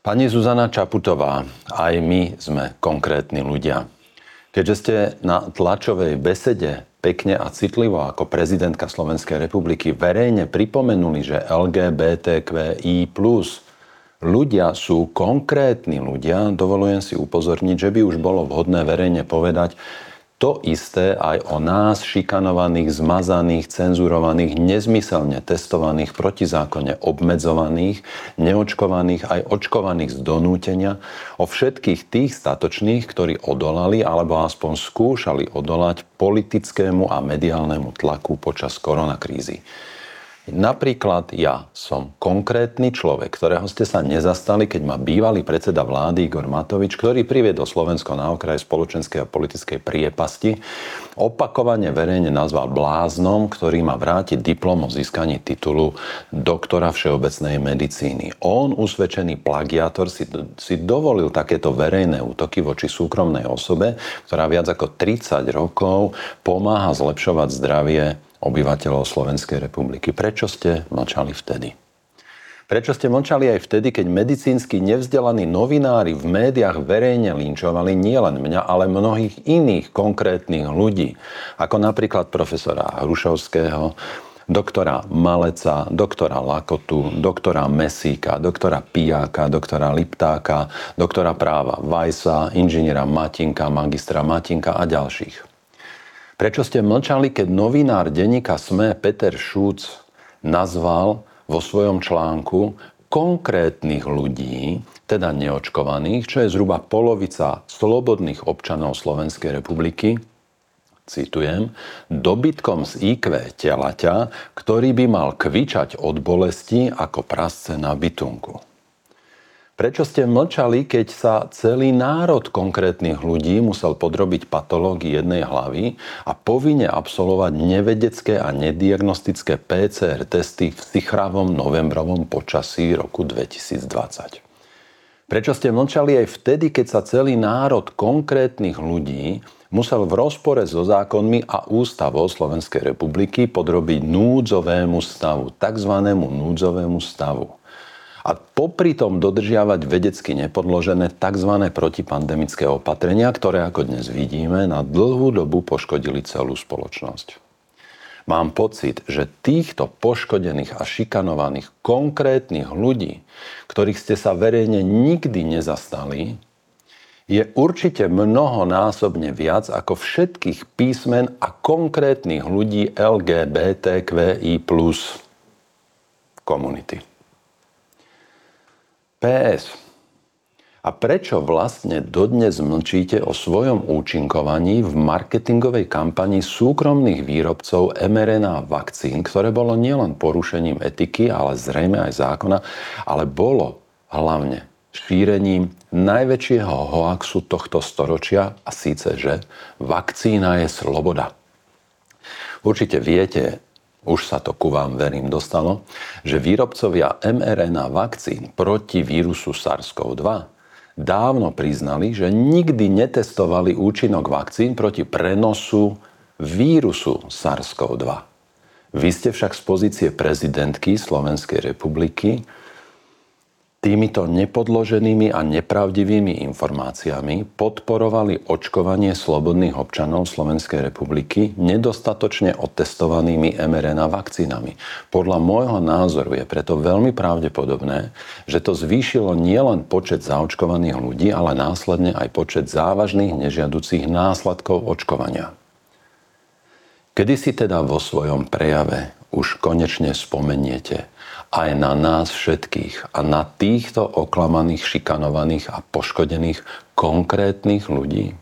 Pani Zuzana Čaputová, aj my sme konkrétni ľudia. Keďže ste na tlačovej besede pekne a citlivo ako prezidentka Slovenskej republiky verejne pripomenuli, že LGBTQI+, ľudia sú konkrétni ľudia, dovolujem si upozorniť, že by už bolo vhodné verejne povedať, to isté aj o nás, šikanovaných, zmazaných, cenzurovaných, nezmyselne testovaných, protizákonne obmedzovaných, neočkovaných, aj očkovaných z donútenia, o všetkých tých statočných, ktorí odolali alebo aspoň skúšali odolať politickému a mediálnemu tlaku počas koronakrízy. Napríklad ja som konkrétny človek, ktorého ste sa nezastali, keď ma bývalý predseda vlády Igor Matovič, ktorý priviedol Slovensko na okraj spoločenskej a politickej priepasti, opakovane verejne nazval bláznom, ktorý má vrátiť diplom o získaní titulu doktora všeobecnej medicíny. On, usvedčený plagiátor, si, si dovolil takéto verejné útoky voči súkromnej osobe, ktorá viac ako 30 rokov pomáha zlepšovať zdravie obyvateľov Slovenskej republiky. Prečo ste mlčali vtedy? Prečo ste mlčali aj vtedy, keď medicínsky nevzdelaní novinári v médiách verejne linčovali nielen mňa, ale mnohých iných konkrétnych ľudí, ako napríklad profesora Hrušovského, doktora Maleca, doktora Lakotu, doktora Mesíka, doktora Pijáka, doktora Liptáka, doktora práva Vajsa, inžiniera Matinka, magistra Matinka a ďalších. Prečo ste mlčali, keď novinár denníka SME Peter Šúc nazval vo svojom článku konkrétnych ľudí, teda neočkovaných, čo je zhruba polovica slobodných občanov Slovenskej republiky, citujem, dobytkom z IQ telaťa, ktorý by mal kvičať od bolesti ako prasce na bytunku. Prečo ste mlčali, keď sa celý národ konkrétnych ľudí musel podrobiť patológii jednej hlavy a povinne absolvovať nevedecké a nediagnostické PCR testy v sichravom novembrovom počasí roku 2020? Prečo ste mlčali aj vtedy, keď sa celý národ konkrétnych ľudí musel v rozpore so zákonmi a ústavou Slovenskej republiky podrobiť núdzovému stavu, tzv. núdzovému stavu? A popri tom dodržiavať vedecky nepodložené tzv. protipandemické opatrenia, ktoré, ako dnes vidíme, na dlhú dobu poškodili celú spoločnosť. Mám pocit, že týchto poškodených a šikanovaných konkrétnych ľudí, ktorých ste sa verejne nikdy nezastali, je určite mnohonásobne viac ako všetkých písmen a konkrétnych ľudí LGBTQI plus komunity. PS. A prečo vlastne dodnes mlčíte o svojom účinkovaní v marketingovej kampani súkromných výrobcov mRNA vakcín, ktoré bolo nielen porušením etiky, ale zrejme aj zákona, ale bolo hlavne šírením najväčšieho hoaxu tohto storočia a síce, že vakcína je sloboda. Určite viete, už sa to ku vám, verím, dostalo, že výrobcovia mRNA vakcín proti vírusu SARS-CoV-2 dávno priznali, že nikdy netestovali účinok vakcín proti prenosu vírusu SARS-CoV-2. Vy ste však z pozície prezidentky Slovenskej republiky Týmito nepodloženými a nepravdivými informáciami podporovali očkovanie slobodných občanov Slovenskej republiky nedostatočne otestovanými mRNA vakcínami. Podľa môjho názoru je preto veľmi pravdepodobné, že to zvýšilo nielen počet zaočkovaných ľudí, ale následne aj počet závažných nežiaducich následkov očkovania. Kedy si teda vo svojom prejave už konečne spomeniete aj na nás všetkých a na týchto oklamaných, šikanovaných a poškodených konkrétnych ľudí?